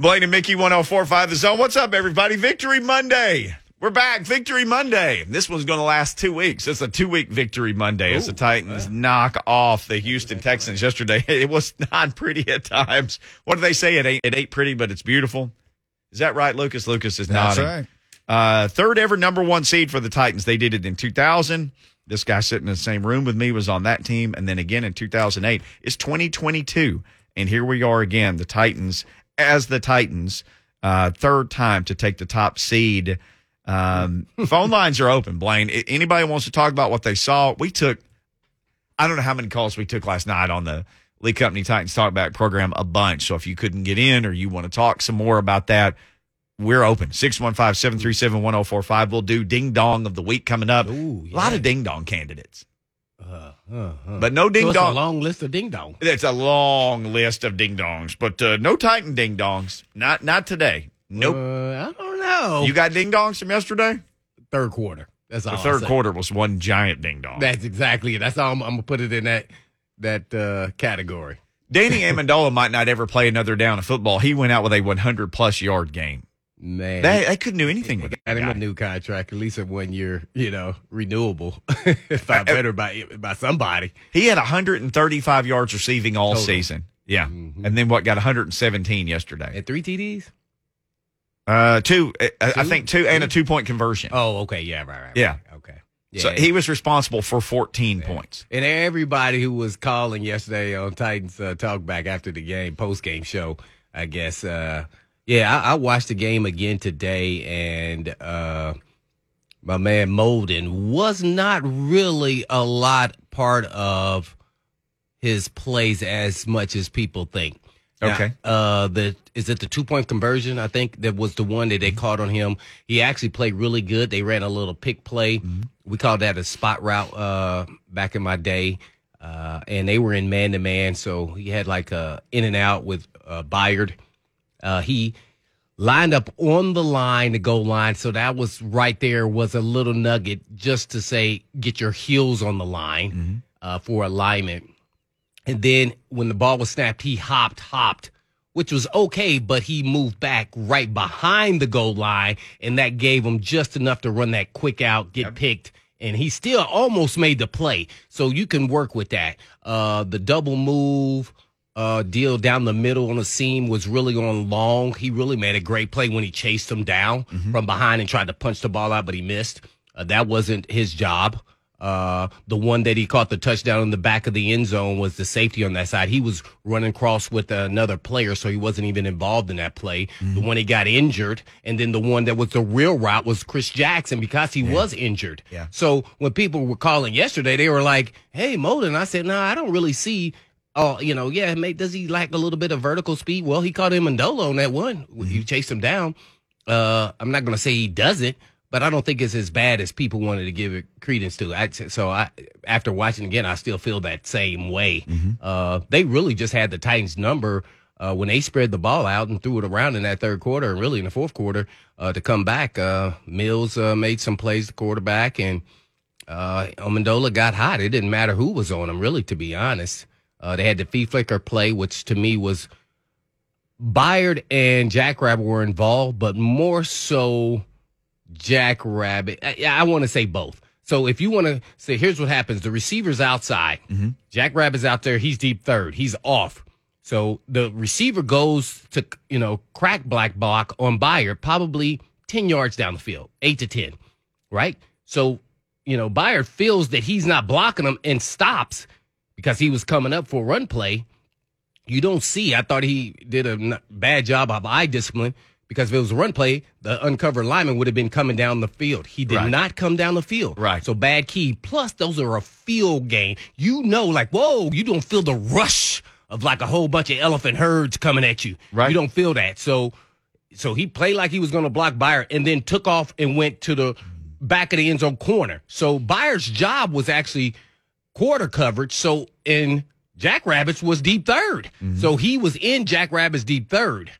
Blaine and Mickey 1045 The Zone. What's up, everybody? Victory Monday. We're back. Victory Monday. This one's going to last two weeks. It's a two week Victory Monday as the Titans knock off the Houston Texans yesterday. It was not pretty at times. What do they say? It ain't, it ain't pretty, but it's beautiful. Is that right, Lucas? Lucas is That's nodding. right. Uh, third ever number one seed for the Titans. They did it in 2000. This guy sitting in the same room with me was on that team. And then again in 2008. It's 2022. And here we are again, the Titans as the Titans, uh, third time to take the top seed. Um, phone lines are open, Blaine. Anybody wants to talk about what they saw? We took, I don't know how many calls we took last night on the Lee Company Titans Talkback program, a bunch. So if you couldn't get in or you want to talk some more about that, we're open. 615 737 1045. We'll do ding dong of the week coming up. Ooh, A lot of ding dong candidates, Uh, uh, uh. but no So ding a dong. long list of ding dong. It's a long list of ding dongs, but uh, no Titan ding dongs. Not not today. Nope. Uh, I don't know. you got ding dongs from yesterday? third quarter. That's all. The third quarter was one giant ding dong. That's exactly it. That's all. I'm, I'm gonna put it in that that uh, category. Danny Amendola might not ever play another down of football. He went out with a 100 plus yard game. Man, They, they couldn't do anything with it. got him a new contract, at least a one year, you know, renewable. if I better by by somebody. He had 135 yards receiving all Total. season. Yeah. Mhm. And then what got 117 yesterday? And three TDs. Uh, two, I, I think two and a two point conversion. Oh, okay, yeah, right, right. Yeah. right. okay. Yeah, So he was responsible for 14 points. and everybody who was calling yesterday on Titans uh, Talkback after the game, post game show, I guess. Uh, yeah, I, I watched the game again today, and uh, my man Molden was not really a lot part of his plays as much as people think. Now, Okay. uh, the is it the two point conversion? I think that was the one that they caught on him. He actually played really good. They ran a little pick play. We called that a spot route uh, back in my day, uh, and they were in man to man. So he had like a in and out with uh, Byard. Uh, he lined up on the line, the goal line. So that was right there was a little nugget just to say get your heels on the line uh, for alignment. And then when the ball was snapped, he hopped, hopped, which was okay, but he moved back right behind the goal line, and that gave him just enough to run that quick out, get picked, and he still almost made the play. So you can work with that. Uh, the double move. Uh, deal down the middle on the seam was really on long. He really made a great play when he chased him down from behind and tried to punch the ball out, but he missed. Uh, that wasn't his job. Uh, the one that he caught the touchdown in the back of the end zone was the safety on that side. He was running cross with another player, so he wasn't even involved in that play. The one he got injured, and then the one that was the real route was Chris Jackson because he was injured. Yeah. So when people were calling yesterday, they were like, "Hey, Molden," I said, "No, I don't really see." Oh, you know, yeah, mate. Does he lack a little bit of vertical speed? Well, he caught him Mandola on that one. You chased him down. Uh, I'm not going to say he doesn't, but I don't think it's as bad as people wanted to give it credence to. I, so I, after watching again, I still feel that same way. Uh, they really just had the Titans number uh, when they spread the ball out and threw it around in that third quarter, and really in the fourth quarter uh, to come back. Uh, Mills uh, made some plays, the quarterback, and uh, Amendola got hot. It didn't matter who was on him, really, to be honest. Uh, they had the flea flicker play, which to me was Byard and Jackrabbit were involved, but more so Jackrabbit. I, I want to say both. So if you want to say, here's what happens: the receiver's outside, Jackrabbit's out there. He's deep third. He's off. So the receiver goes to you know crack black block on Byard, probably ten yards down the field, eight to ten, right? So you know Byard feels that he's not blocking him and stops because he was coming up for run play you don't see. I thought he did a bad job of eye discipline because if it was a run play, the uncovered lineman would have been coming down the field. He did Right. not come down the field. Right. So bad key. Plus, those are a field game. You know, like, whoa, you don't feel the rush of like a whole bunch of elephant herds coming at you. Right. You don't feel that. So, so he played like he was going to block Byard and then took off and went to the back of the end zone corner. So Byard's job was actually quarter coverage. So in Jackrabbits was deep 3rd So he was in Jackrabbits deep third.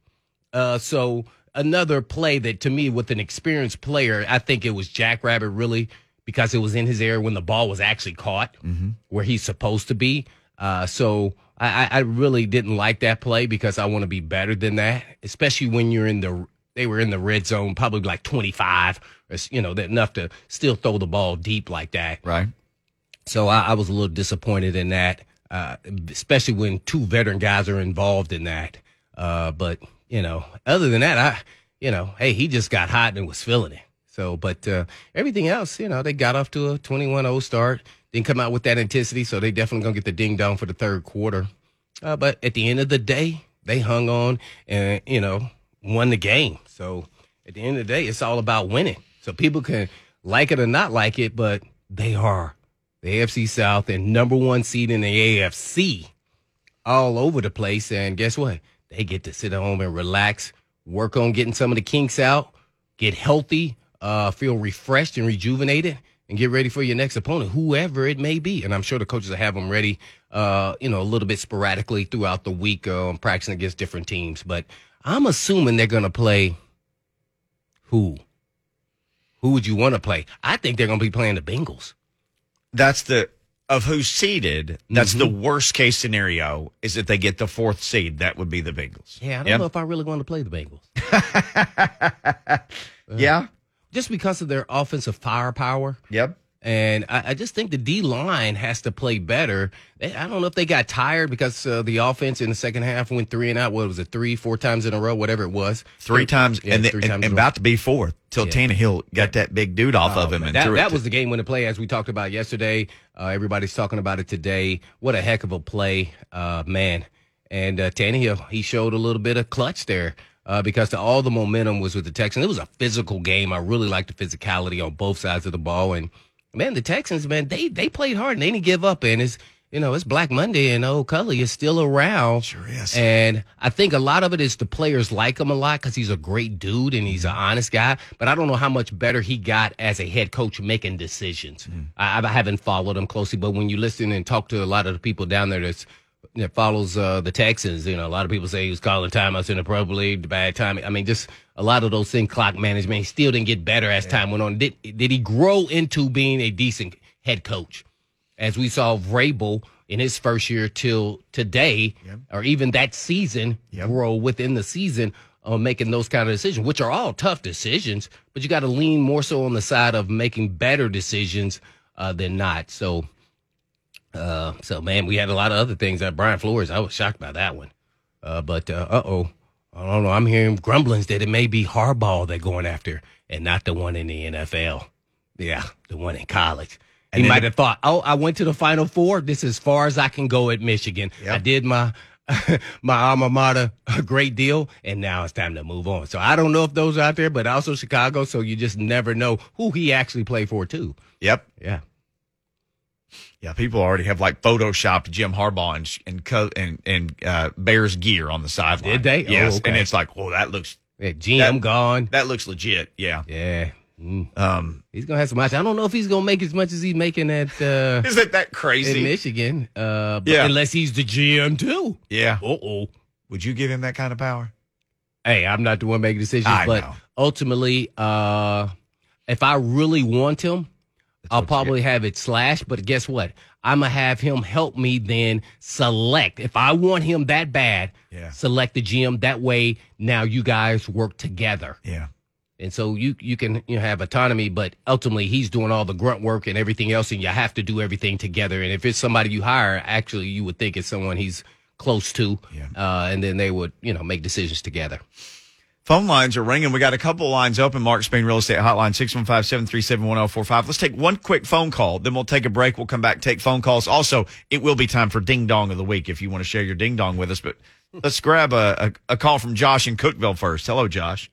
Uh, so another play that to me with an experienced player, I think it was Jackrabbit really because it was in his area when the ball was actually caught where he's supposed to be. Uh, so I, I really didn't like that play because I want to be better than that, especially when you're in the they were in the red zone, probably like 25, you know, enough to still throw the ball deep like that. Right. So I, I was a little disappointed in that, uh, especially when two veteran guys are involved in that. Uh, but you know, other than that, I, you know, hey, he just got hot and was feeling it. So, but uh, everything else, you know, they got off to a 21-0 start. Didn't come out with that intensity, so they definitely gonna get the ding dong for the third quarter. Uh, but at the end of the day, they hung on and you know won the game. So at the end of the day, it's all about winning. So people can like it or not like it, but they are the AFC South and number one seed in the AFC all over the place. And guess what? They get to sit at home and relax, work on getting some of the kinks out, get healthy, uh, feel refreshed and rejuvenated, and get ready for your next opponent, whoever it may be. And I'm sure the coaches will have them ready, uh, you know, a little bit sporadically throughout the week, uh, practicing against different teams. But I'm assuming they're going to play who? Who would you want to play? I think they're going to be playing the Bengals. That's the of who's seeded. That's the mm-hmm. worst case scenario. Is that they get the fourth seed? That would be the Bengals. Yeah, I don't Yep. know if I really want to play the Bengals. Uh, yeah. Just because of their offensive firepower. Yep. And I, I just think the D line has to play better. I don't know if they got tired because uh, the offense in the second half went three and out. What was it, three, four times in a row, whatever it was. Three times, Yeah, and, three and, times and about to be fourth till Yeah. Tannehill got that big dude off of Oh, him man, and that, that was the game winning play, as we talked about yesterday. Uh, everybody's talking about it today. What a heck of a play, uh, man! And uh, Tannehill, he showed a little bit of clutch there uh, because the, all the momentum was with the Texans. It was a physical game. I really liked the physicality on both sides of the ball, and man, the Texans, man, they they played hard and they didn't give up. And it's you know it's Black Monday, and old Cully is still around. Sure is. And I think a lot of it is the players like him a lot because he's a great dude and he's an honest guy. But I don't know how much better he got as a head coach making decisions. Mm. I, I haven't followed him closely, but when you listen and talk to a lot of the people down there that's that follows uh, the Texans, you know, a lot of people say he was calling timeouts inappropriately, bad timing. I mean, just a lot of those things, clock management. He still didn't get better as time went on. Did did he grow into being a decent head coach? as we saw Vrabel in his first year till today, or even that season, grow within the season on making those kind of decisions, which are all tough decisions, but you got to lean more so on the side of making better decisions uh, than not. So, uh, so man, we had a lot of other things that Brian Flores, I was shocked by that one. Uh, but uh oh, I don't know. I'm hearing grumblings that it may be Harbaugh they're going after, and not the one in the NFL. Yeah, the one in college. And he might have thought, "Oh, I went to the Final Four. This is as far as I can go at Michigan. Yep. I did my my alma mater a great deal, and now it's time to move on." So I don't know if those are out there, but also Chicago. So you just never know who he actually played for, too. Yep. Yeah, Yeah. People already have like photoshopped Jim Harbaugh and and co- and, and uh, Bears gear on the sideline. Did they? Oh, Yes. okay. And it's like, well, that looks yeah GM That- gone. that looks legit. Yeah. Yeah. Mm. Um. He's gonna have some. I don't know if he's gonna make as much as he's making at uh, Is it that crazy in? Michigan. Uh, but Yeah. unless he's the GM too. Yeah. Uh oh. Would you give him that kind of power? Hey, I'm not the one making decisions, I but know. ultimately, uh, if I really want him, I'll probably have it slashed. But guess what? I'm gonna have him help me then select. If I want him that bad, Yeah. select the GM. That way, now you guys work together. Yeah. And so you you can you know, have autonomy, but ultimately he's doing all the grunt work and everything else, and you have to do everything together. And if it's somebody you hire, actually you would think it's someone he's close to, Yeah. uh, and then they would you know make decisions together. Phone lines are ringing. We got a couple of lines open. Mark Spain Real Estate Hotline, 615-737-1045. Let's take one quick phone call. Then we'll take a break. We'll come back, take phone calls. Also, it will be time for Ding Dong of the Week if you want to share your Ding Dong with us. But let's grab a, a, a call from Josh in Cookeville first. Hello, Josh.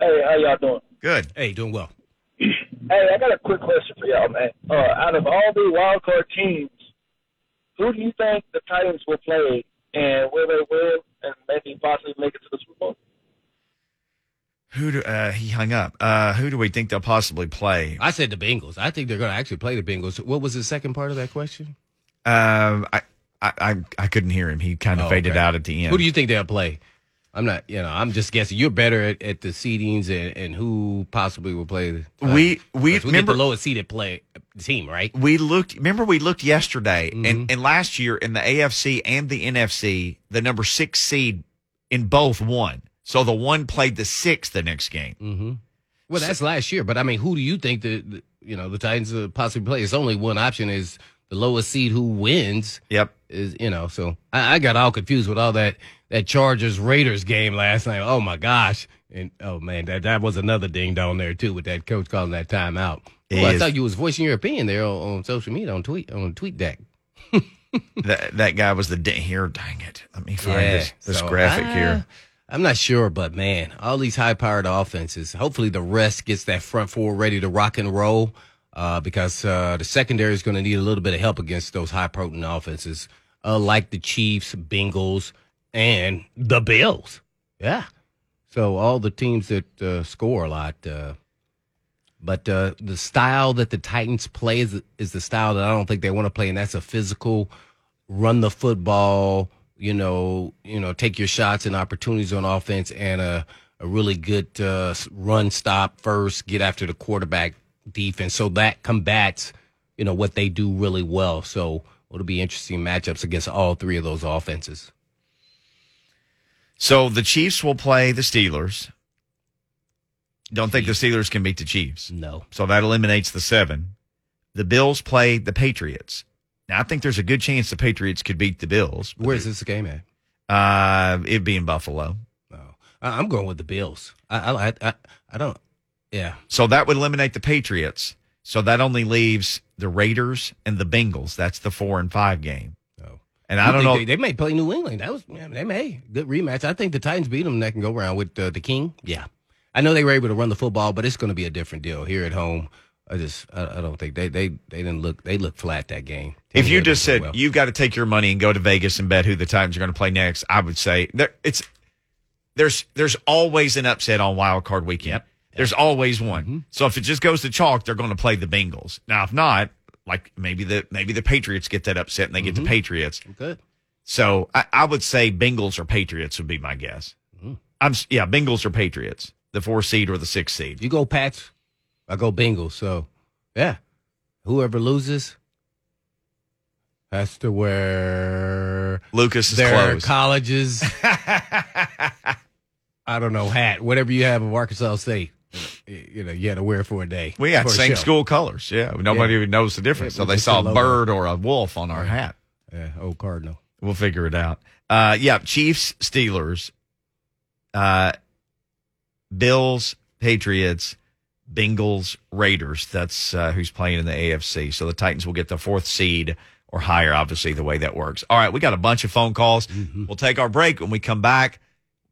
Hey, how y'all doing? Good. Hey, doing well. Hey, I got a quick question for y'all, man. Uh, out of all the wild card teams, who do you think the Titans will play, and will they win and maybe possibly make it to the Super Bowl? Who do, uh, he hung up. Uh, who do we think they'll possibly play? I said the Bengals. I think they're going to actually play the Bengals. What was the second part of that question? Um, I, I, I, I couldn't hear him. He kind of Oh, faded okay. out at the end. Who do you think they'll play? I'm not, you know, I'm just guessing. You're better at, at the seedings and, and who possibly will play. The, we, we, we get remember, the lowest seeded play team, right? We looked. Remember, we looked yesterday, Mm-hmm. and and last year in the AFC and the NFC, the number six seed in both won. So the one played the six the next game. Mm-hmm. Well, that's last year, but I mean, who do you think that the, you know the Titans uh, possibly play? It's only one option is the lowest seed who wins. Yep. Is you know, so I, I got all confused with all that that Chargers Raiders game last night. Oh my gosh, and oh man, that that was another ding dong there too with that coach calling that timeout. It Well, I thought you was voicing your opinion there on, on social media on tweet on tweet deck. that that guy was the da- here. Dang it! Let me find this, this so graphic I- here. I'm not sure, but man, all these high powered offenses, hopefully the rest gets that front four ready to rock and roll. Uh, because uh, the secondary is going to need a little bit of help against those high protein offenses, uh, like the Chiefs, Bengals, and the Bills. Yeah. So all the teams that uh, score a lot. Uh, but uh, the style that the Titans play is, is the style that I don't think they want to play, and that's a physical, run the football. You know, you know, take your shots and opportunities on offense, and a a really good uh, run stop first, get after the quarterback defense. So that combats, you know, what they do really well. So it'll be interesting matchups against all three of those offenses. So the Chiefs will play the Steelers. Don't think the Steelers can beat the Chiefs. No. So that eliminates the seven. The Bills play the Patriots. Now I think there's a good chance the Patriots could beat the Bills. Where's this game at? Uh, it'd be in Buffalo. I, I'm going with the Bills. I, I, I, I don't. Yeah. So that would eliminate the Patriots. So that only leaves the Raiders and the Bengals. That's the four and five game. No. And I don't know. They, they may play New England. That was they may good rematch. I think the Titans beat them. That can go around with uh, the King. Yeah, I know they were able to run the football, but it's going to be a different deal here at home. I just I, I don't think they they they didn't look they looked flat that game. if you just said well. you've got to take your money and go to Vegas and bet who the Titans are going to play next, I would say there it's there's there's always an upset on Wild Card Weekend. Yep. There's always one. Mm-hmm. So if it just goes to chalk, they're going to play the Bengals. Now, if not, like maybe the maybe the Patriots get that upset and they get Mm-hmm. the Patriots. good. So I, I would say Bengals or Patriots would be my guess. Mm-hmm. I'm yeah, Bengals or Patriots, the four seed or the six seed. You go Pats, I go Bengals. So yeah, whoever loses has to wear Lucas is their close. colleges. I don't know hat, whatever you have of Arkansas State. You know, you had to wear for a day. we had same school colors. Yeah, nobody Yeah. even knows the difference. Yeah, so they saw a bird or a wolf on our hat. Yeah, old Cardinal. We'll figure it out. Uh, yeah, Chiefs, Steelers, uh, Bills, Patriots, Bengals, Raiders. That's uh, who's playing in the AFC. So the Titans will get the fourth seed or higher, obviously, the way that works. All right, we got a bunch of phone calls. We'll take our break. When we come back,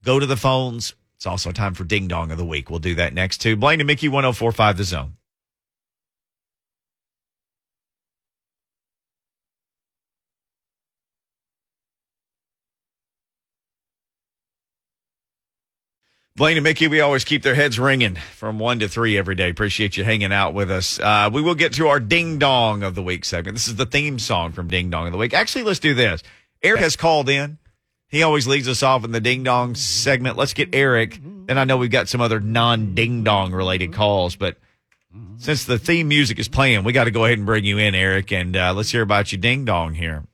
go to the phones. It's also time for Ding Dong of the Week. We'll do that next, too. Blaine and Mickey, 1045 The Zone. Blaine and Mickey, we always keep their heads ringing from one to three every day. Appreciate you hanging out with us. Uh, we will get to our Ding Dong of the Week segment. This is the theme song from Ding Dong of the Week. Actually, let's do this. Eric has called in. He always leads us off in the Ding Dong segment. Let's get Eric. And I know we've got some other non Ding Dong related calls, but since the theme music is playing, we got to go ahead and bring you in, Eric, and uh, let's hear about your Ding Dong here.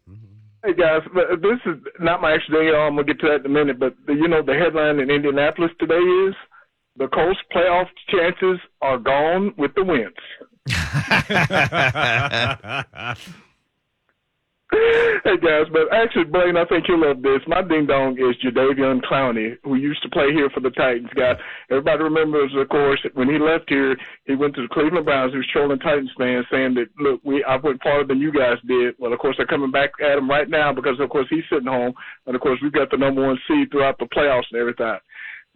Hey guys, this is not my actual day. I'm gonna get to that in a minute. But the, you know, the headline in Indianapolis today is the Colts playoff chances are gone with the wins. hey guys, but actually, Blaine, I think you'll love this. My ding dong is Jadeveon Clowney, who used to play here for the Titans. Guys, everybody remembers, of course, when he left here, he went to the Cleveland Browns. He was trolling Titans fans, saying that, look, we I went farther than you guys did. Well, of course, they're coming back at him right now because, of course, he's sitting home, and of course, we've got the number one seed throughout the playoffs and everything.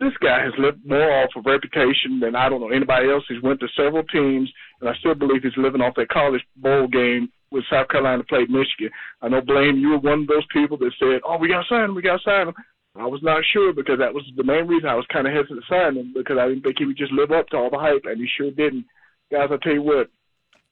This guy has lived more off of reputation than I don't know anybody else. He's went to several teams, and I still believe he's living off that college bowl game with South Carolina played Michigan. I know, Blaine, you were one of those people that said, "Oh, we got to sign him. We got to sign him." I was not sure because that was the main reason I was kind of hesitant to sign him because I didn't think he would just live up to all the hype, and he sure didn't. Guys, I tell you what.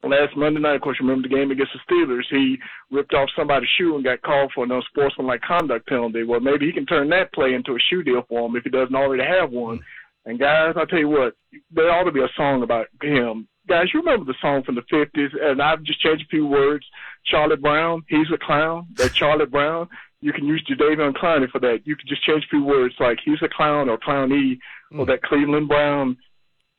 Last Monday night, of course, you remember the game against the Steelers. He ripped off somebody's shoe and got called for an unsportsmanlike conduct penalty. Well, maybe he can turn that play into a shoe deal for him if he doesn't already have one. Mm. And guys, I tell you what, there ought to be a song about him guys, you remember the song from the fifties, and I've just changed a few words. Charlie Brown, he's a clown. That Charlie Brown, you can use Jadeveon Clowney for that. You can just change a few words like he's a clown or clowny or that Cleveland Brown.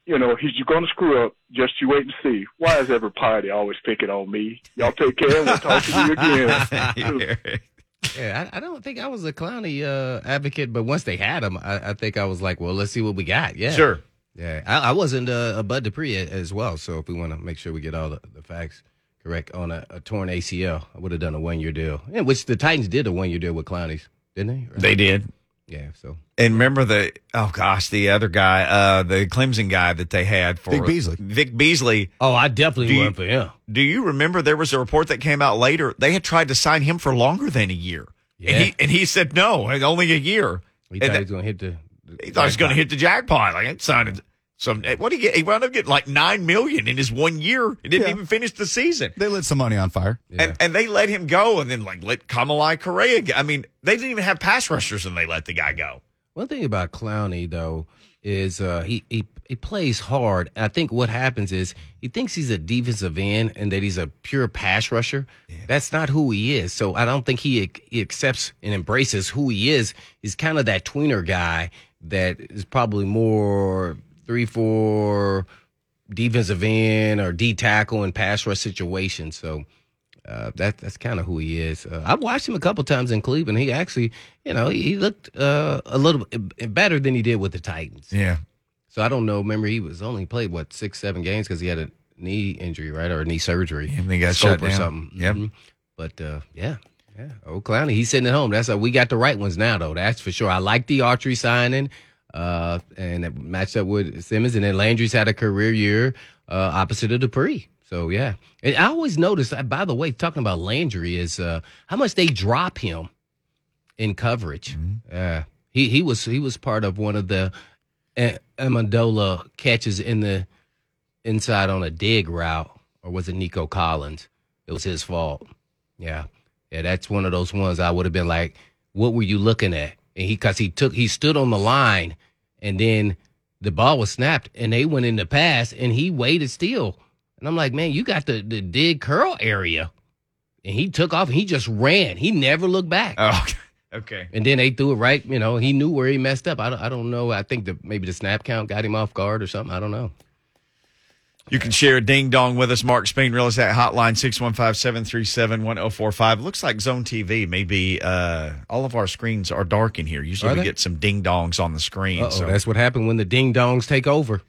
You know, he's you're going to screw up. Just you wait and see. Why is every party always picking on me? Y'all take care. We'll talk to you again. Yeah, I, I don't think I was a Clowney uh, advocate, but once they had him, I, I think I was like, well, let's see what we got. Yeah, Sure. Yeah, I, I wasn't uh, a Bud Dupree as well. So if we want to make sure we get all the, the facts correct on a, a torn ACL, I would have done a one year deal, yeah, which the Titans did a one year deal with Clowney's, didn't they? Right? They did. Yeah. So And remember the oh gosh, the other guy, uh, the Clemson guy that they had for Vic Beasley. Vic Beasley. oh, I definitely Do you- went for him. Do you remember there was a report that came out later? They had tried to sign him for longer than a year. Yeah. And he and he said no, only a year. He thought that- he was going to hit the. The he thought he was going to hit the jackpot. Like, I signed some. What did he get? He wound up getting like nine million in his one year. He didn't Yeah. even finish the season. They lit some money on fire. Yeah. And and they let him go, and then like let Kamalei Correa. Go. I mean, they didn't even have pass rushers, and they let the guy go. One thing about Clowney though is uh, he he he plays hard. I think what happens is he thinks he's a defensive end and that he's a pure pass rusher. That's not who he is. So I don't think he he accepts and embraces who he is. He's kind of that tweener guy that is probably more three four defensive end or D tackle in pass rush situations. So. Uh, that that's kind of who he is. Uh, I've watched him a couple times in Cleveland. He actually, you know, he, he looked uh, a little bit better than he did with the Titans. Yeah. So I don't know. Remember, he was only played what six, seven games because he had a knee injury, right, or knee surgery, And they got shut or something. Yep. Mhm. But uh, yeah, yeah. Old Clowney, he's sitting at home. That's how we got the right ones now, though. That's for sure. I like the Archery signing, uh, and it matched up with Simmons, and then Landry's had a career year uh, opposite of Dupree. So yeah, and I always notice. uh, By the way, talking about Landry is uh, how much they drop him in coverage. Uh, he he was he was part of one of the A- Amendola catches in the inside on a dig route, or was it Nico Collins? It was his fault. Yeah, yeah, that's one of those ones I would have been like, "What were you looking at?" And he because he took he stood on the line, and then the ball was snapped, and they went in the pass, and he waited still, and I'm like, "Man, you got the the dig curl area." And he took off and he just ran. He never looked back. Oh, okay. okay. And then they threw it right. You know, he knew where he messed up. I don't, I don't know. I think the maybe the snap count got him off guard or something. I don't know. You can share a ding dong with us. Mark Spain, Real Estate Hotline, 615 737 1045. Looks like Zone TV. Maybe uh, all of our screens are dark in here. Usually Are we they? get some ding dongs on the screen. So that's what happened when the ding dongs take over.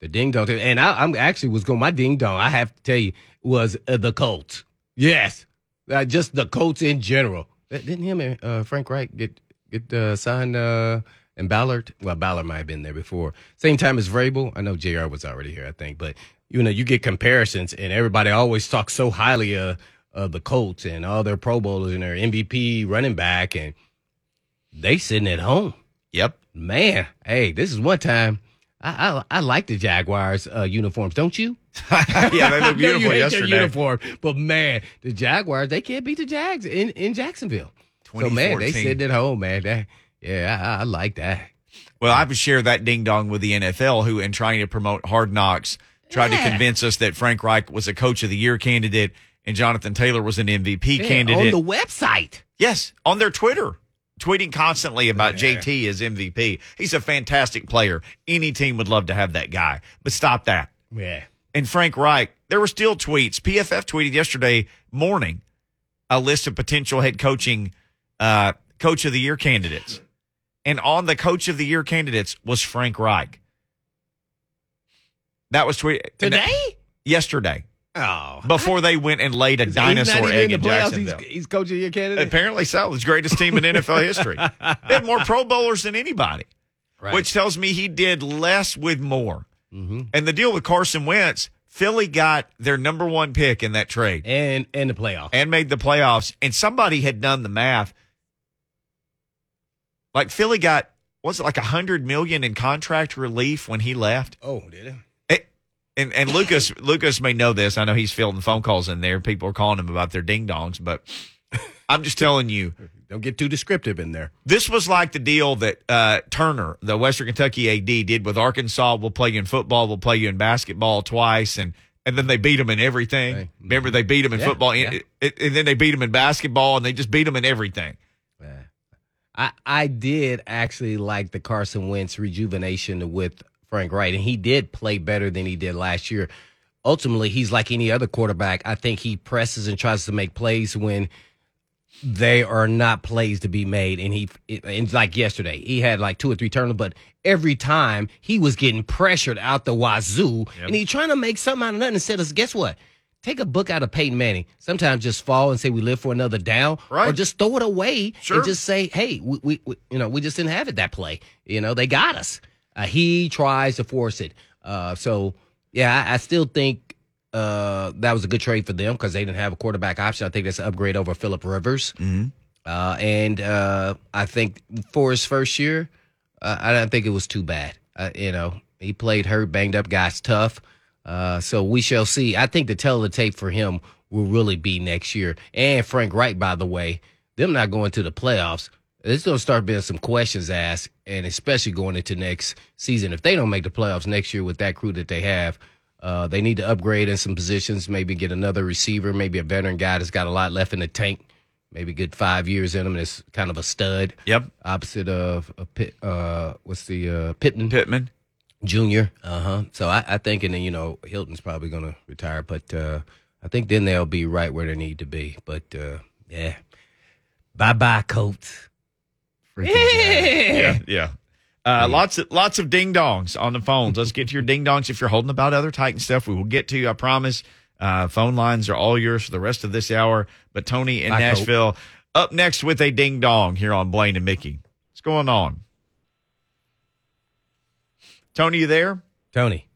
The ding dong, and I, I'm actually was going. My ding dong, I have to tell you, was uh, the Colts. Yes, uh, just the Colts in general. Uh, Didn't him and uh, Frank Reich get get uh, signed? And Ballard, well, Ballard might have been there before. Same time as Vrabel. I know Jr. was already here, I think, but you know, you get comparisons, and everybody always talks so highly of, of the Colts and all their Pro Bowlers and their MVP running back, and they sitting at home yep. man, hey, this is one time. I I, I like the Jaguars uh, uniforms, don't you? yeah, they look you beautiful hate yesterday. Uniform, but man, the Jaguars they can't beat the Jags in, in Jacksonville. So man, they sitting at home, man. That, yeah, I, like that. Well, I would share that ding dong with the NFL, who, in trying to promote Hard Knocks, tried to convince us that Frank Reich was a Coach of the Year candidate and Jonathan Taylor was an MVP Yeah, candidate. on the website. yes, on their Twitter, tweeting constantly about JT as MVP. He's a fantastic player. Any team would love to have that guy, but stop that. Yeah, And Frank Reich, there were still tweets. PFF tweeted yesterday morning a list of potential head coaching, uh, Coach of the Year candidates. And on the Coach of the Year candidates was Frank Reich. That was tweet today. yesterday Oh, before they went and laid a dinosaur egg in in the playoffs. Jacksonville. He's, he's coaching your candidate. Apparently so. It's the greatest team in NFL history. They had more Pro Bowlers than anybody, Right. which tells me he did less with more. Mhm. And the deal with Carson Wentz, Philly got their number one pick in that trade and and the playoff. and made the playoffs. And somebody had done the math. Like Philly got was it like a hundred million in contract relief when he left? oh, did it? It, and and Lucas Lucas may know this. I know he's fielding phone calls in there. People are calling him about their ding dongs, but I'm just telling you, Don't get too descriptive in there. this was like the deal that uh, Turner, the Western Kentucky AD, did with Arkansas. We'll play you in football. We'll play you in basketball twice, and and then they beat them in everything. Right. Remember, they beat them in Yeah, football, yeah. and, and- and then they beat them in basketball, and they just beat them in everything. I, I did actually like the Carson Wentz rejuvenation with Frank Reich, and he did play better than he did last year. Ultimately, he's like any other quarterback. I think he presses and tries to make plays when they are not plays to be made. And he, and like yesterday, he had like two or three turnovers, but every time he was getting pressured out the wazoo, and he trying to make something out of nothing. Instead of guess what? Take a book out of Peyton Manning. Sometimes just fall and say we live for another down, or just throw it away Sure. and just say, "Hey, we, we, we, you know, we just didn't have it that play. You know, they got us." Uh, he tries to force it. Uh, so yeah, I, I still think uh, that was a good trade for them because they didn't have a quarterback option. I think that's an upgrade over Philip Rivers. Mm-hmm. Uh, and uh, I think for his first year, uh, I don't think it was too bad. Uh, you know, he played hurt, banged up, guys tough. Uh, so we shall see. I think the tell of the tape for him will really be next year. And Frank Reich, by the way, them not going to the playoffs. There's going to start being some questions asked, and especially going into next season. If they don't make the playoffs next year with that crew that they have, uh, they need to upgrade in some positions, maybe get another receiver, maybe a veteran guy that's got a lot left in the tank, maybe a good five years in him, and is kind of a stud. Yep, Opposite of a Pitt, uh, what's the uh, Pittman Pittman. Junior? Uh huh. So I, I think, and then you know, Hilton's probably going to retire, but uh, I think then they'll be right where they need to be. But uh, yeah, bye bye, Colts. Yeah, yeah. Uh, Lots of lots of ding dongs on the phones. Let's get to your ding dongs. If you're holding about other Titan stuff, we will get to you. I promise. Uh, phone lines are all yours for the rest of this hour. But Tony in Bye, Cope. Nashville up next with a ding dong here on Blaine and Mickey. What's going on? Tony, you there? Tony,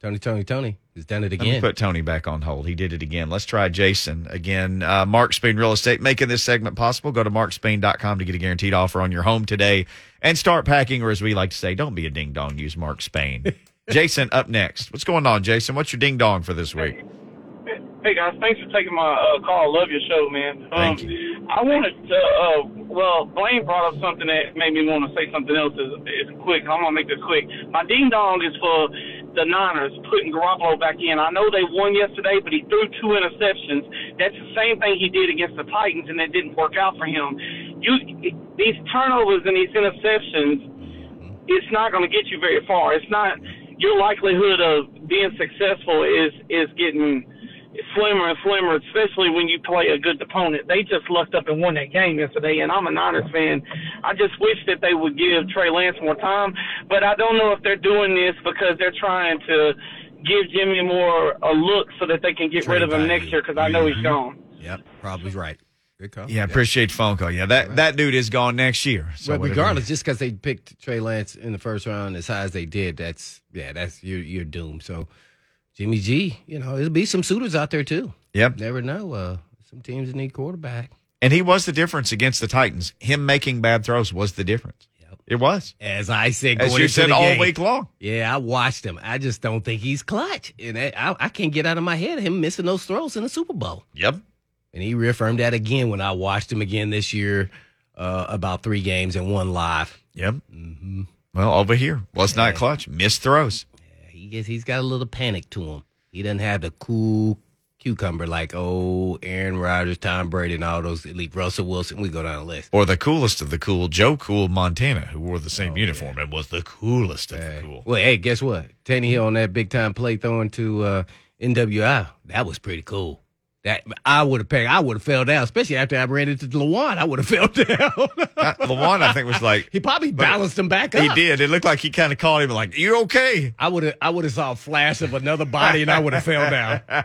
Tony, Tony, Tony has done it again. Let me again. put Tony back on hold. He did it again. Let's try Jason again. Uh, Mark Spain Real Estate making this segment possible. Go to markspain.com to get a guaranteed offer on your home today and start packing, or as we like to say, don't be a ding dong. Use Mark Spain. Jason up next. What's going on, Jason? What's your ding dong for this week? Hey guys, thanks for taking my uh, call. I love your show, man. Thank um, I wanted to, uh, well, Blaine brought up something that made me want to say something else. Is, is quick. I'm gonna make this quick. My ding dong is for the Niners putting Garoppolo back in. I know they won yesterday, but he threw two interceptions. That's the same thing he did against the Titans, and it didn't work out for him. You, these turnovers and these interceptions, it's not going to get you very far. It's not your likelihood of being successful is is getting slimmer and slimmer, especially when you play a good opponent. They just lucked up and won that game yesterday, and I'm a Niners fan. I just wish that they would give Trey Lance more time, but I don't know if they're doing this because they're trying to give Jimmy more a look so that they can get rid of him next year because I know he's mm-hmm. gone. Yep, probably right. Good call. Yeah, appreciate the phone call. Yeah, that, that dude is gone next year. So But whatever- regardless, just because they picked Trey Lance in the first round as high as they did, that's yeah, that's you're you're doomed. So Jimmy G, you know, there'll be some suitors out there too. Yep. Never know. Uh, some teams need quarterback. And he was the difference against the Titans. Him making bad throws was the difference. Yep. It was. As I said, As you said all game. week long. Yeah, I watched him. I just don't think he's clutch, and I, I, can't get out of my head him missing those throws in the Super Bowl. Yep. And he reaffirmed that again when I watched him again this year, uh, about three games and one live. Yep. Well, over here was not clutch. Missed throws. He gets, he's got a little panic to him. He doesn't have the cool cucumber like oh Aaron Rodgers, Tom Brady, and all those elite Russell Wilson. We go down the list. Or the coolest of the cool, Joe Cool Montana, who wore the same uniform and was the coolest of the cool. Well, hey, guess what? Tannehill on that big time play throwing to uh, NWI. That was pretty cool. That I would have paid. I would have fell down, especially after I ran into Lawan. I would have fell down. Uh, Lawan, I think, was like, he probably balanced him back up. he did. It looked like he kind of called him like, "You okay?" I would have. I would have saw a flash of another body, and I would have fell down. I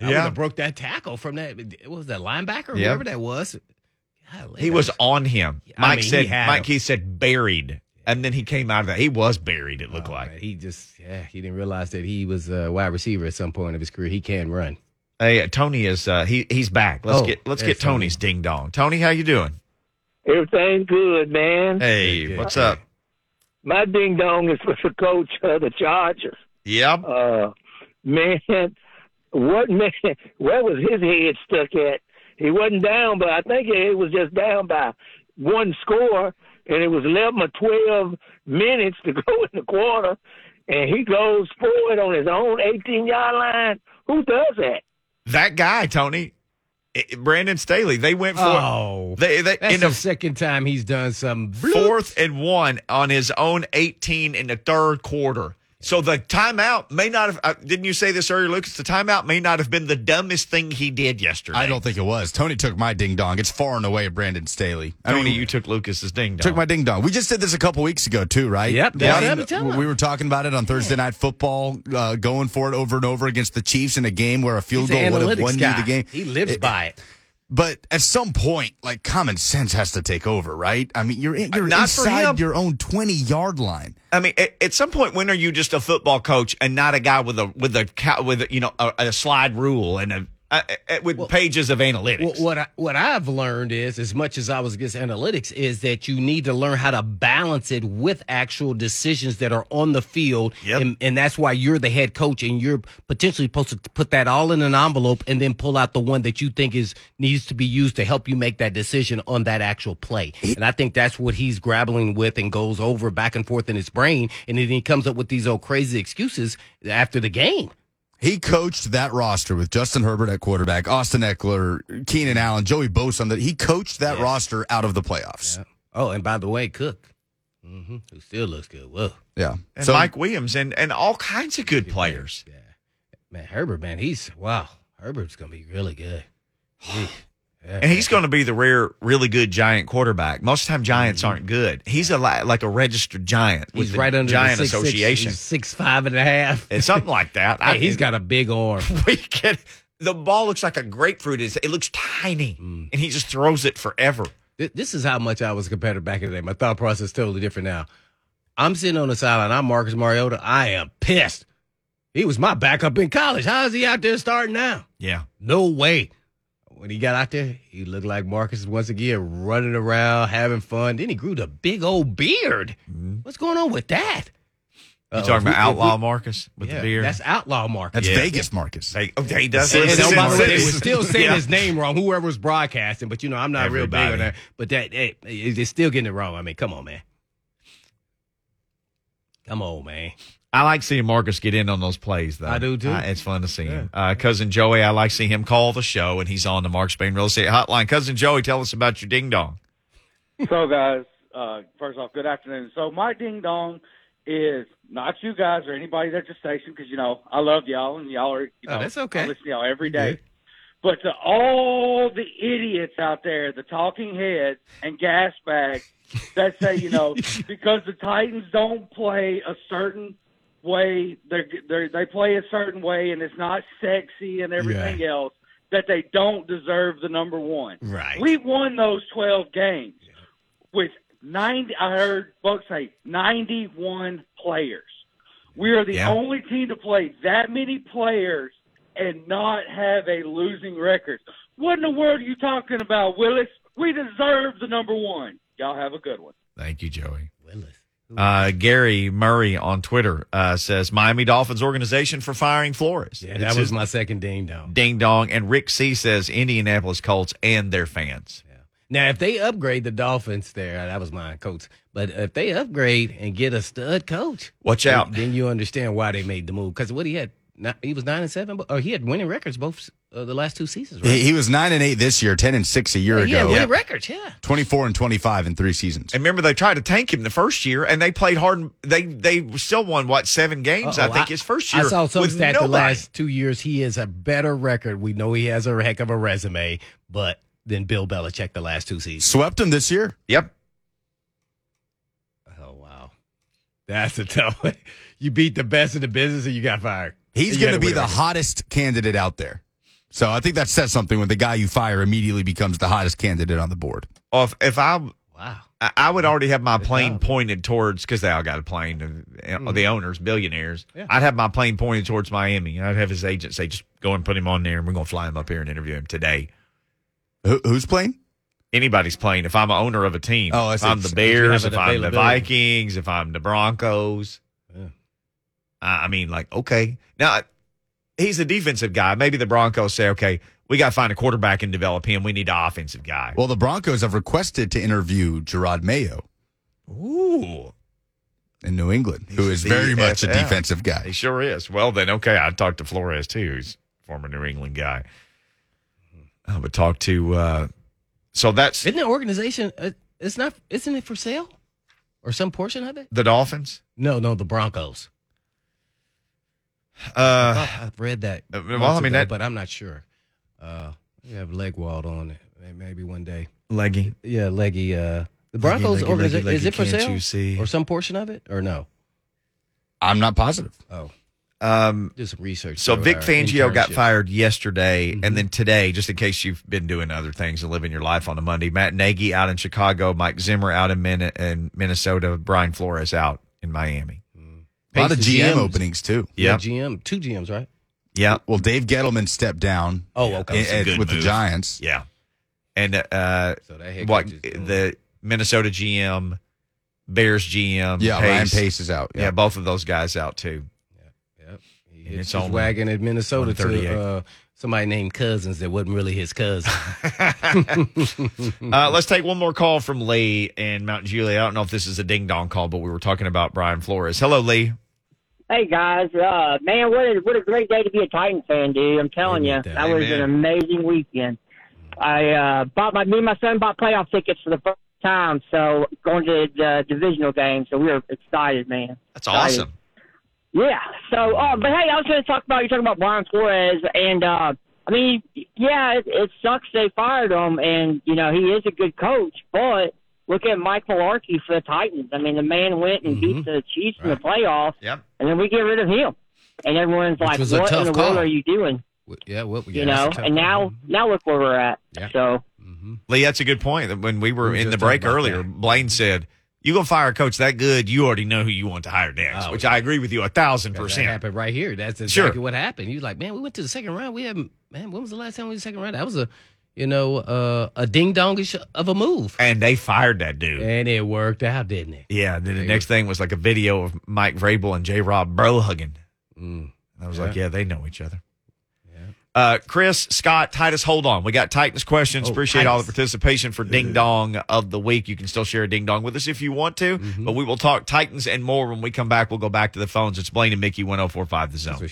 would Yeah. have broke that tackle from that. What was that linebacker? Yeah. Whoever that was. Golly, He was on him. I Mike mean, said, had Mike him. Keith said buried, and then he came out of that. He was buried. It looked Oh, like. man, he just yeah he didn't realize that he was a wide receiver at some point of his career. He can run. Hey, Tony is uh, he he's back. Let's Oh, get let's there's get Tony's ding dong. Tony, how you doing? Everything good, man. Hey, Good, what's up? My ding dong is with the coach of the Chargers. Yep. Uh, man, what man? Where was his head stuck at he wasn't down, but I think it was just down by one score, and it was 11 or 12 minutes to go in the quarter, and he goes forward on his own 18 yard line. Who does that? That guy, Tony, eh, Brandon Staley. They went for Oh, they, they that's in the the second time he's done something. fourth and one on his own 18 in the third quarter. So the timeout may not have. Uh, didn't you say this earlier, Lucas? The timeout may not have been the dumbest thing he did yesterday. I don't think it was. Tony took my ding dong. It's far and away Brandon Staley. I Tony, mean, you took Lucas's ding dong. took my ding dong. We just did this a couple weeks ago too, right? Yep, Yeah. we were talking about it on Thursday Night Football, uh, going for it over and over against the Chiefs in a game where a field He's goal would have won guy. you the game. He lives It- by it. But at some point, like common sense has to take over, right? I mean, you're in, you're Not inside your own twenty yard line. I mean, at, at some point, when are you just a football coach and not a guy with a with a with a, you know a, a slide rule and a, with pages of analytics? What, what I what I've learned is, as much as I was against analytics, is that you need to learn how to balance it with actual decisions that are on the field, Yep. and, and that's why you're the head coach, and you're potentially supposed to put that all in an envelope, and then pull out the one that you think is needs to be used to help you make that decision on that actual play. And I think that's what he's grappling with and goes over back and forth in his brain, and then he comes up with these old crazy excuses after the game. He coached that roster with Justin Herbert at quarterback, Austin Ekeler, Keenan Allen, Joey Bosa. On the, he coached that roster out of the playoffs. Oh, and by the way, Cook, hmm who still looks good. Whoa. Yeah. and So Mike Williams and and all kinds of good players. Yeah. Man, Herbert, man, he's wow. Herbert's gonna be really good. And he's going to be the rare, really good giant quarterback. Most of the time, giants aren't good. He's a li- like a registered giant he's right under Giant the six, Association. Six, six five and a half. It's something like that. Hey, he's got a big arm. we get the ball looks like a grapefruit. It's- It looks tiny, Mm. and he just throws it forever. This is how much I was a competitor back in the day. My thought process is totally different now. I'm sitting on the sideline. I'm Marcus Mariota. I am pissed. He was my backup in college. How is he out there starting now? Yeah, No way. When he got out there, he looked like Marcus once again, running around, having fun. Then he grew the big old beard. Mm-hmm. What's going on with that? you talking about uh, we- outlaw we- Marcus with yeah, the beard? That's outlaw Marcus. that's Yeah. Vegas, Marcus. Hey, okay, he does. And And Listen, they was listen. still saying Yeah. his name wrong, whoever was broadcasting, but you know, I'm not real big on that. But that hey, they're still getting it wrong. I mean, come on, man. Come on, man. I like seeing Marcus get in on those plays, though. I do, too. Uh, it's fun to see him. Uh, Cousin Joey, I like seeing him call the show, and he's on the Mark Spain Real Estate Hotline. Cousin Joey, tell us about your ding dong. So, guys, uh, first off, good afternoon. So, my ding dong is not you guys or anybody at the station because you know I love y'all and y'all are. You Oh, that's okay. I listen to y'all every day. But to all the idiots out there, the talking heads and gas bags that say, you know, because the Titans don't play a certain way, they they they play a certain way, and it's not sexy and everything else, that they don't deserve the number one. Right. We won those 12 games with 90, I heard Buck say 91 players. We are the Yeah. only team to play that many players and not have a losing record. What in the world are you talking about, Willis? We deserve the number one. Y'all have a good one. Thank you, Joey. Willis. Uh, Gary Murray on Twitter uh, says Miami Dolphins organization for firing Flores. Yeah, It's that his was my second ding dong. ding dong. And Rick C says Indianapolis Colts and their fans. Yeah. Now, if they upgrade the Dolphins, there that was my coach. But if they upgrade and get a stud coach, Watch out. then you understand why they made the move. Because what he had, not, he was nine and seven, but or he had winning records both uh, the last two seasons. Right? He, he was nine and eight this year, ten and six a year he had ago. winning records. Yeah. Twenty four and twenty five in three seasons. And remember, they tried to tank him the first year, and they played hard. They they still won what seven games? I Uh-oh, think his first year. I saw some with stat the last two years. He is a better record. We know he has a heck of a resume, but than Bill Belichick the last two seasons. Swept him this year. Yep. Oh wow, that's a tough one. You beat the best in the business, and you got fired. He's going gotta be the hottest candidate out there. So I think that says something when the guy you fire immediately becomes the hottest candidate on the board. Well, if, if I Wow. I I would already have my plane job. pointed towards because they all got a plane. uh, The owners, billionaires. Yeah. I'd have my plane pointed towards Miami. I'd have his agent say, "Just go and put him on there, and we're going to fly him up here and interview him today." Who, who's playing? Anybody's plane. If I'm an owner of a team, Oh, I if see. I'm the Bears, if I'm the. Vikings, if I'm the Broncos, Yeah. I I mean, like, okay. Now, he's a defensive guy. Maybe the Broncos say, okay, we got to find a quarterback and develop him. We need an offensive guy. Well, the Broncos have requested to interview Jerod Mayo Ooh, in New England, who He's is the very much a defensive guy. he sure is. Well, then, okay, I talked to Flores too, who's a former New England guy. I would talk to. Uh, so that's Isn't the organization? Uh, it's not. Isn't it for sale, or some portion of it? the Dolphins. No, no, the Broncos. Uh, I I've read that. Uh, well, I mean, ago, that- but I'm not sure. Uh, we have Legwold on it. Maybe one day. leggy. Yeah, Leggy. Uh, the Broncos leggy, organization leggy, is it for can't sale you see? or some portion of it or no? I'm not positive. Oh, Um, do some research. So Vic our Fangio got fired yesterday, and then today, just in case you've been doing other things and living your life on a Monday, Matt Nagy out in Chicago, Mike Zimmer out in, Min- in Minnesota, Brian Flores out in Miami. A lot of GM GMs. openings too. Yeah, Yep. GM, two GMs, right? Yeah, Well, Dave Gettleman stepped down Oh, okay. That's a good with the move. Giants. yeah, and uh, So that head what coach is- the Minnesota GM, Bears GM, Yeah, Ryan Pace is out. yeah. Yeah. both of those guys out too. Yep. He And hitched it's his only wagon at Minnesota 138. to uh, somebody named Cousins that wasn't really his cousin. Uh, let's take one more call from Lee in Mount Juliet. I don't know if this is a ding dong call, but we were talking about Brian Flores. Hello, Lee. Hey guys, uh, man, what a what a great day to be a Titan fan, dude! I'm telling you, that, that. was an amazing weekend. I uh, bought my me and my son bought playoff tickets for the first time, so going to the divisional game. So we were excited, man. That's Excited. awesome. Yeah. So, uh, but hey, I was going to talk about you're talking about Brian Flores, and uh, I mean, yeah, it, it sucks they fired him, and you know he is a good coach, but look at Mike Mularkey for the Titans. I mean, the man went and beat Mhm. the Chiefs in the playoffs, Yep. and then we get rid of him, and everyone's like, "What in the call. world are you doing?" yeah, well, yeah, you know, and now now look where we're at. Yeah. So. hmm Lee, that's a good point. When we were We were in the break earlier, that. Blaine said, "You gonna fire a coach that good? You already know who you want to hire next." Oh, which yeah. I agree with you a thousand That percent. happened right here. That's Sure. exactly what happened. You're like, man, we went to the second round. We haven't, man. When was the last time we went to the second round? That was a, you know, uh, a ding dongish of a move, And they fired that dude. and it worked out, didn't it? Yeah. Then the next thing was like a video of Mike Vrabel and J. Rob Bro hugging. Mm. I was Yeah. like, yeah, they know each other. Yeah. Uh, Chris, Scott, Titus, hold on. We got Titans questions. Oh, Appreciate all the participation for Ding Dong of the Week. You can still share a Ding Dong with us if you want to, Mhm. but we will talk Titans and more when we come back. We'll go back to the phones. It's Blaine and Mickey 1045 The Zone.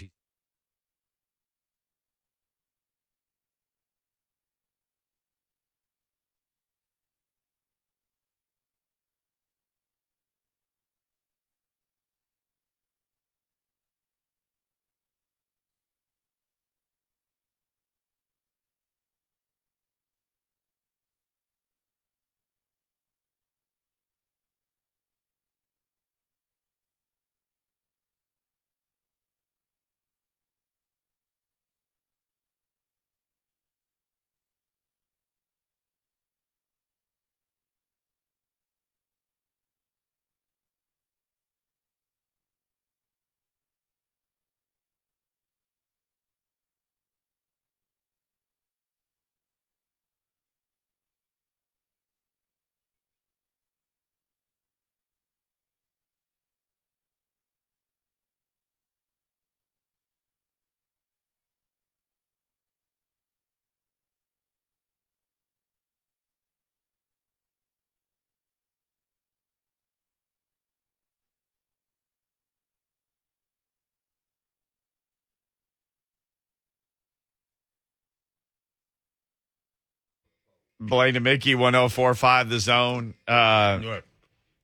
Blaine and Mickey 1045 The Zone. Uh,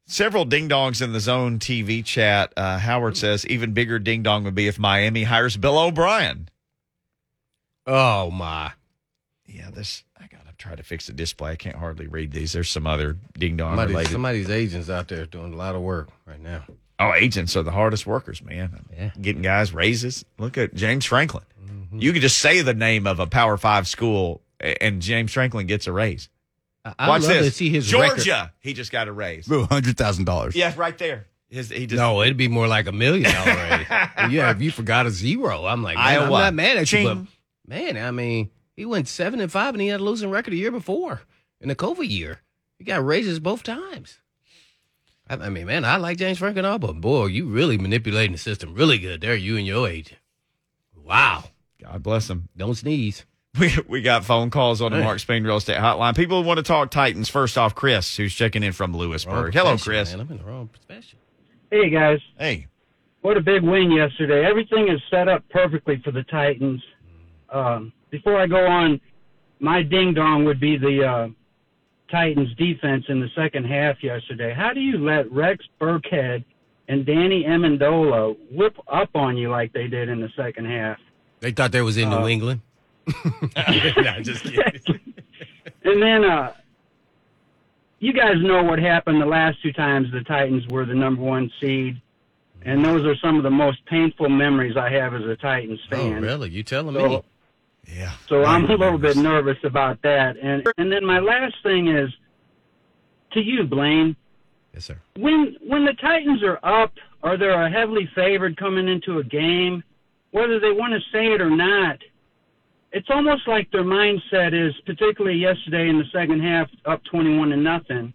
Several ding dongs in the zone TV chat. Uh, Howard says even bigger ding dong would be if Miami hires Bill O'Brien. Oh my! Yeah, this I gotta try to fix the display. I can't hardly read these. There's some other ding dong Somebody's, related. somebody's agents out there doing a lot of work right now. Oh, agents are the hardest workers, man. Yeah. Getting guys raises. Look at James Franklin. Mm-hmm. You could just say the name of a Power Five school, and James Franklin gets a raise. I, I Watch love this. to see his Georgia. record. He just got a raise. Ooh, hundred thousand dollars. Yeah, right there. His, he just No, it'd be more like a million already. yeah, if you forgot a zero, I'm like, man, Iowa. I'm not mad at you, Ching. but man, I mean, he went seven and five, and he had a losing record a year before in the COVID year. He got raises both times. I, I mean, man, I like James Franklin, all, but boy, you really manipulating the system really good there. You and your agent. Wow, God bless him. don't sneeze. We, we got phone calls on the Mark Spain Real Estate Hotline. People want to talk Titans. First off, Chris, who's checking in from Lewisburg. Hello, Chris. Man, I'm in the wrong profession. Hey guys, Hey, what a big win yesterday. Everything is set up perfectly for the Titans. Um, before I go on, my ding dong would be the uh, Titans defense in the second half yesterday. How do you let Rex Burkhead and Danny Amendola whip up on you like they did in the second half? They thought they was in New Uh, England. no, just kidding. And then uh you guys know what happened the last two times the Titans were the number one seed. And those are some of the most painful memories I have as a Titans Oh, fan. really? You telling So- me? yeah. So I'm a little bit nervous about that. And and then my last thing is to you, Blaine. Yes, sir. When when the Titans are up or they're a heavily favored coming into a game, whether they want to say it or not, it's almost like their mindset is, particularly yesterday in the second half, up twenty-one to nothing.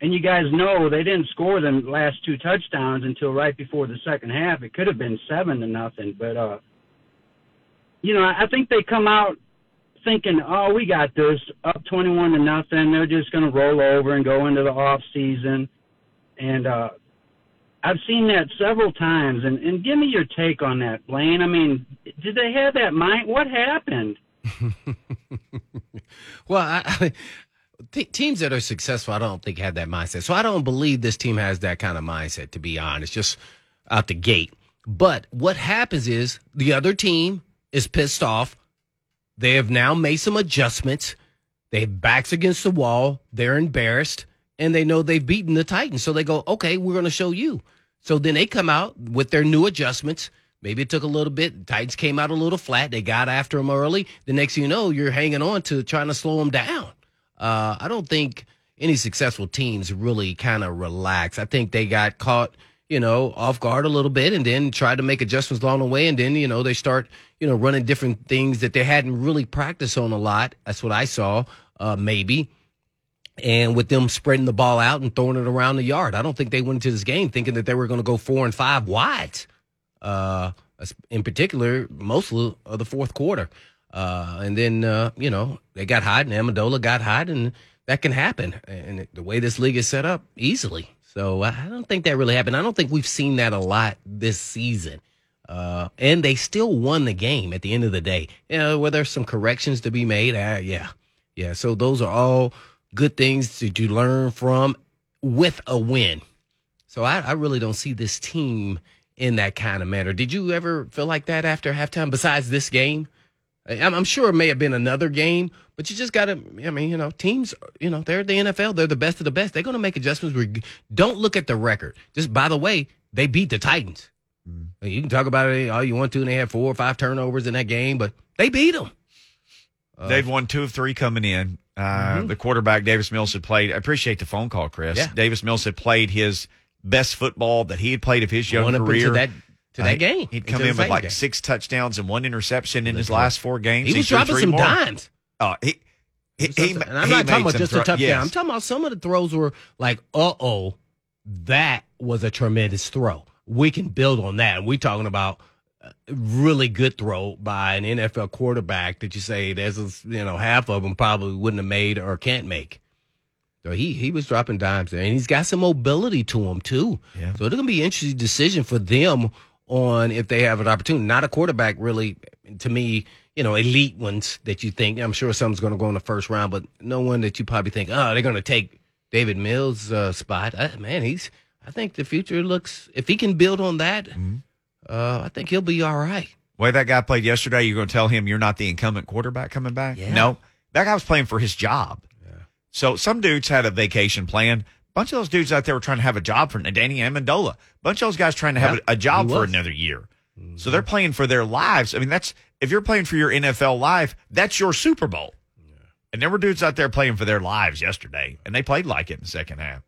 And you guys know they didn't score the last two touchdowns until right before the second half. It could have been seven to nothing, but uh, you know, I think they come out thinking, "Oh, we got this, up twenty-one to nothing. They're just going to roll over and go into the off season." And uh, I've seen that several times. And, and give me your take on that, Blaine. I mean, did they have that mind? What happened? Well, I, I, te- teams that are successful, I don't think had that mindset. So I don't believe this team has that kind of mindset, to be honest, just out the gate. But what happens is the other team is pissed off. They have now made some adjustments. They have backs against the wall. They're embarrassed, and they know they've beaten the Titans. So they go, okay, we're going to show you. So then they come out with their new adjustments. Maybe it took a little bit. Titans came out a little flat. They got after them early. The next thing you know, you're hanging on to trying to slow them down. Uh, I don't think any successful teams really kind of relax. I think they got caught, you know, off guard a little bit and then tried to make adjustments along the way. And then, you know, they start, you know, running different things that they hadn't really practiced on a lot. That's what I saw, uh, maybe and with them spreading the ball out and throwing it around the yard. I don't think they went into this game thinking that they were going to go four and five wide. Uh, in particular, most of the fourth quarter. Uh, and then, uh, you know, they got hot and Amendola got hot and that can happen. And the way this league is set up easily. So I don't think that really happened. I don't think we've seen that a lot this season. Uh, and they still won the game at the end of the day. You know, where some corrections to be made. Uh, yeah. Yeah. So those are all good things that you learn from with a win. So I, I really don't see this team in that kind of manner. Did you ever feel like that after halftime besides this game? I'm, I'm sure it may have been another game, but you just got to, I mean, you know, teams, you know, they're the NFL. They're the best of the best. They're going to make adjustments. Reg- Don't look at the record. Just by the way, they beat the Titans. Mm. You can talk about it all you want to, and they had four or five turnovers in that game, but they beat them. They've won two of three coming in. Uh, The quarterback, Davis Mills, had played. I appreciate the phone call, Chris. Yeah. Davis Mills had played his best football that he had played of his young Going career. that to that Uh, game. He'd come in with like game. six touchdowns and one interception in his That's last four games. He was dropping some more. dimes. Oh, he, he, he, and I'm he not talking about just a throw- touchdown. yes. I'm talking about some of the throws were like, uh oh, that was a tremendous throw. We can build on that. And we're talking about a really good throw by an NFL quarterback that you say there's, a, you know, half of them probably wouldn't have made or can't make. So he he was dropping dimes there, and he's got some mobility to him too. Yeah. So it's gonna be an interesting decision for them on if they have an opportunity. Not a quarterback, really, to me. You know, elite ones that you think. I'm sure someone's gonna go in the first round, but no one that you probably think, oh, they're gonna take Davis Mills' uh, spot. Uh, man, he's. I think the future looks. If he can build on that, uh, I think he'll be all right. way that guy played yesterday, you're going to tell him you're not the incumbent quarterback coming back? Yeah. No, that guy was playing for his job. So some dudes had a vacation plan. A bunch of those dudes out there were trying to have a job for Danny Amendola. A bunch of those guys trying to have Yeah, a, a job for another year. So they're playing for their lives. I mean, that's if you're playing for your NFL life, that's your Super Bowl. And there were dudes out there playing for their lives yesterday, and they played like it in the second half.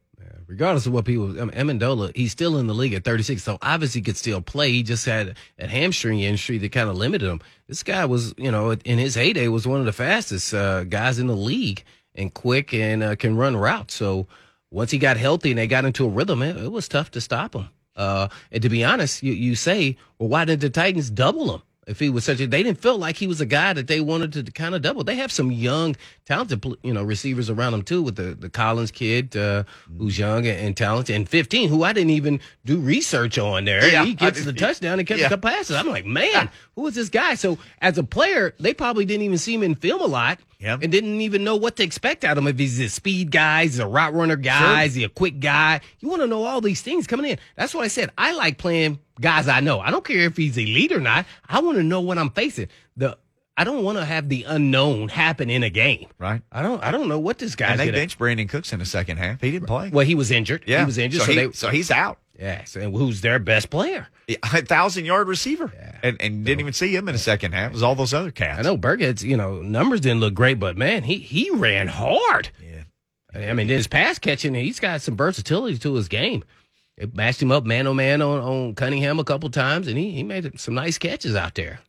Regardless of what people, I mean, Amendola, he's still in the league at 36, so obviously could still play. He just had a hamstring injury that kind of limited him. This guy was, you know, in his heyday, was one of the fastest uh, guys in the league and quick and uh, can run routes. So once he got healthy and they got into a rhythm, it, it was tough to stop him. Uh, and to be honest, you, you say, well, why did the Titans double him? If he was such a. They didn't feel like he was a guy that they wanted to kind of double. They have some young, talented, you know, receivers around them too. With the the Collins kid, uh, who's young and, and talented, and 15, who I didn't even do research on there. Yeah, he gets I- the touchdown and catches yeah. the passes. I'm like, man, who is this guy? So as a player, they probably didn't even see him in film a lot. Yeah. And didn't even know what to expect out of him. If he's a speed guy, he's a route runner guy, is he a quick guy? You want to know all these things coming in. That's why I said I like playing guys I know. I don't care if he's elite or not. I want to know what I'm facing. The I don't want to have the unknown happen in a game. Right. I don't. I don't know what this guy. And they gonna. benched Brandin Cooks in the second half. He didn't play. Well, he was injured. yeah, he was injured. So, So, he- they. so he's out. Yes. And who's their best player? Yeah, A thousand yard receiver, and, and didn't even see him in the second half. It was all those other cats. I know Burkhead's. You know numbers didn't look great, but man, he he ran hard. Yeah. I mean, his pass catching, he's got some versatility to his game. It matched him up man on man on on Cunningham a couple times, and he he made some nice catches out there.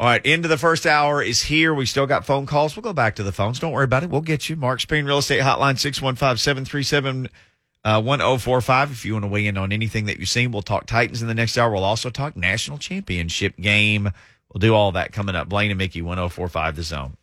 All right, end of the first hour is here. We still got phone calls. We'll go back to the phones. Don't worry about it. We'll get you. Mark Spain Real Estate Hotline 615 737 Uh, 1045. If you want to weigh in on anything that you've seen, we'll talk Titans in the next hour. We'll also talk national championship game. We'll do all that coming up. Blaine and Mickey 1045 The Zone.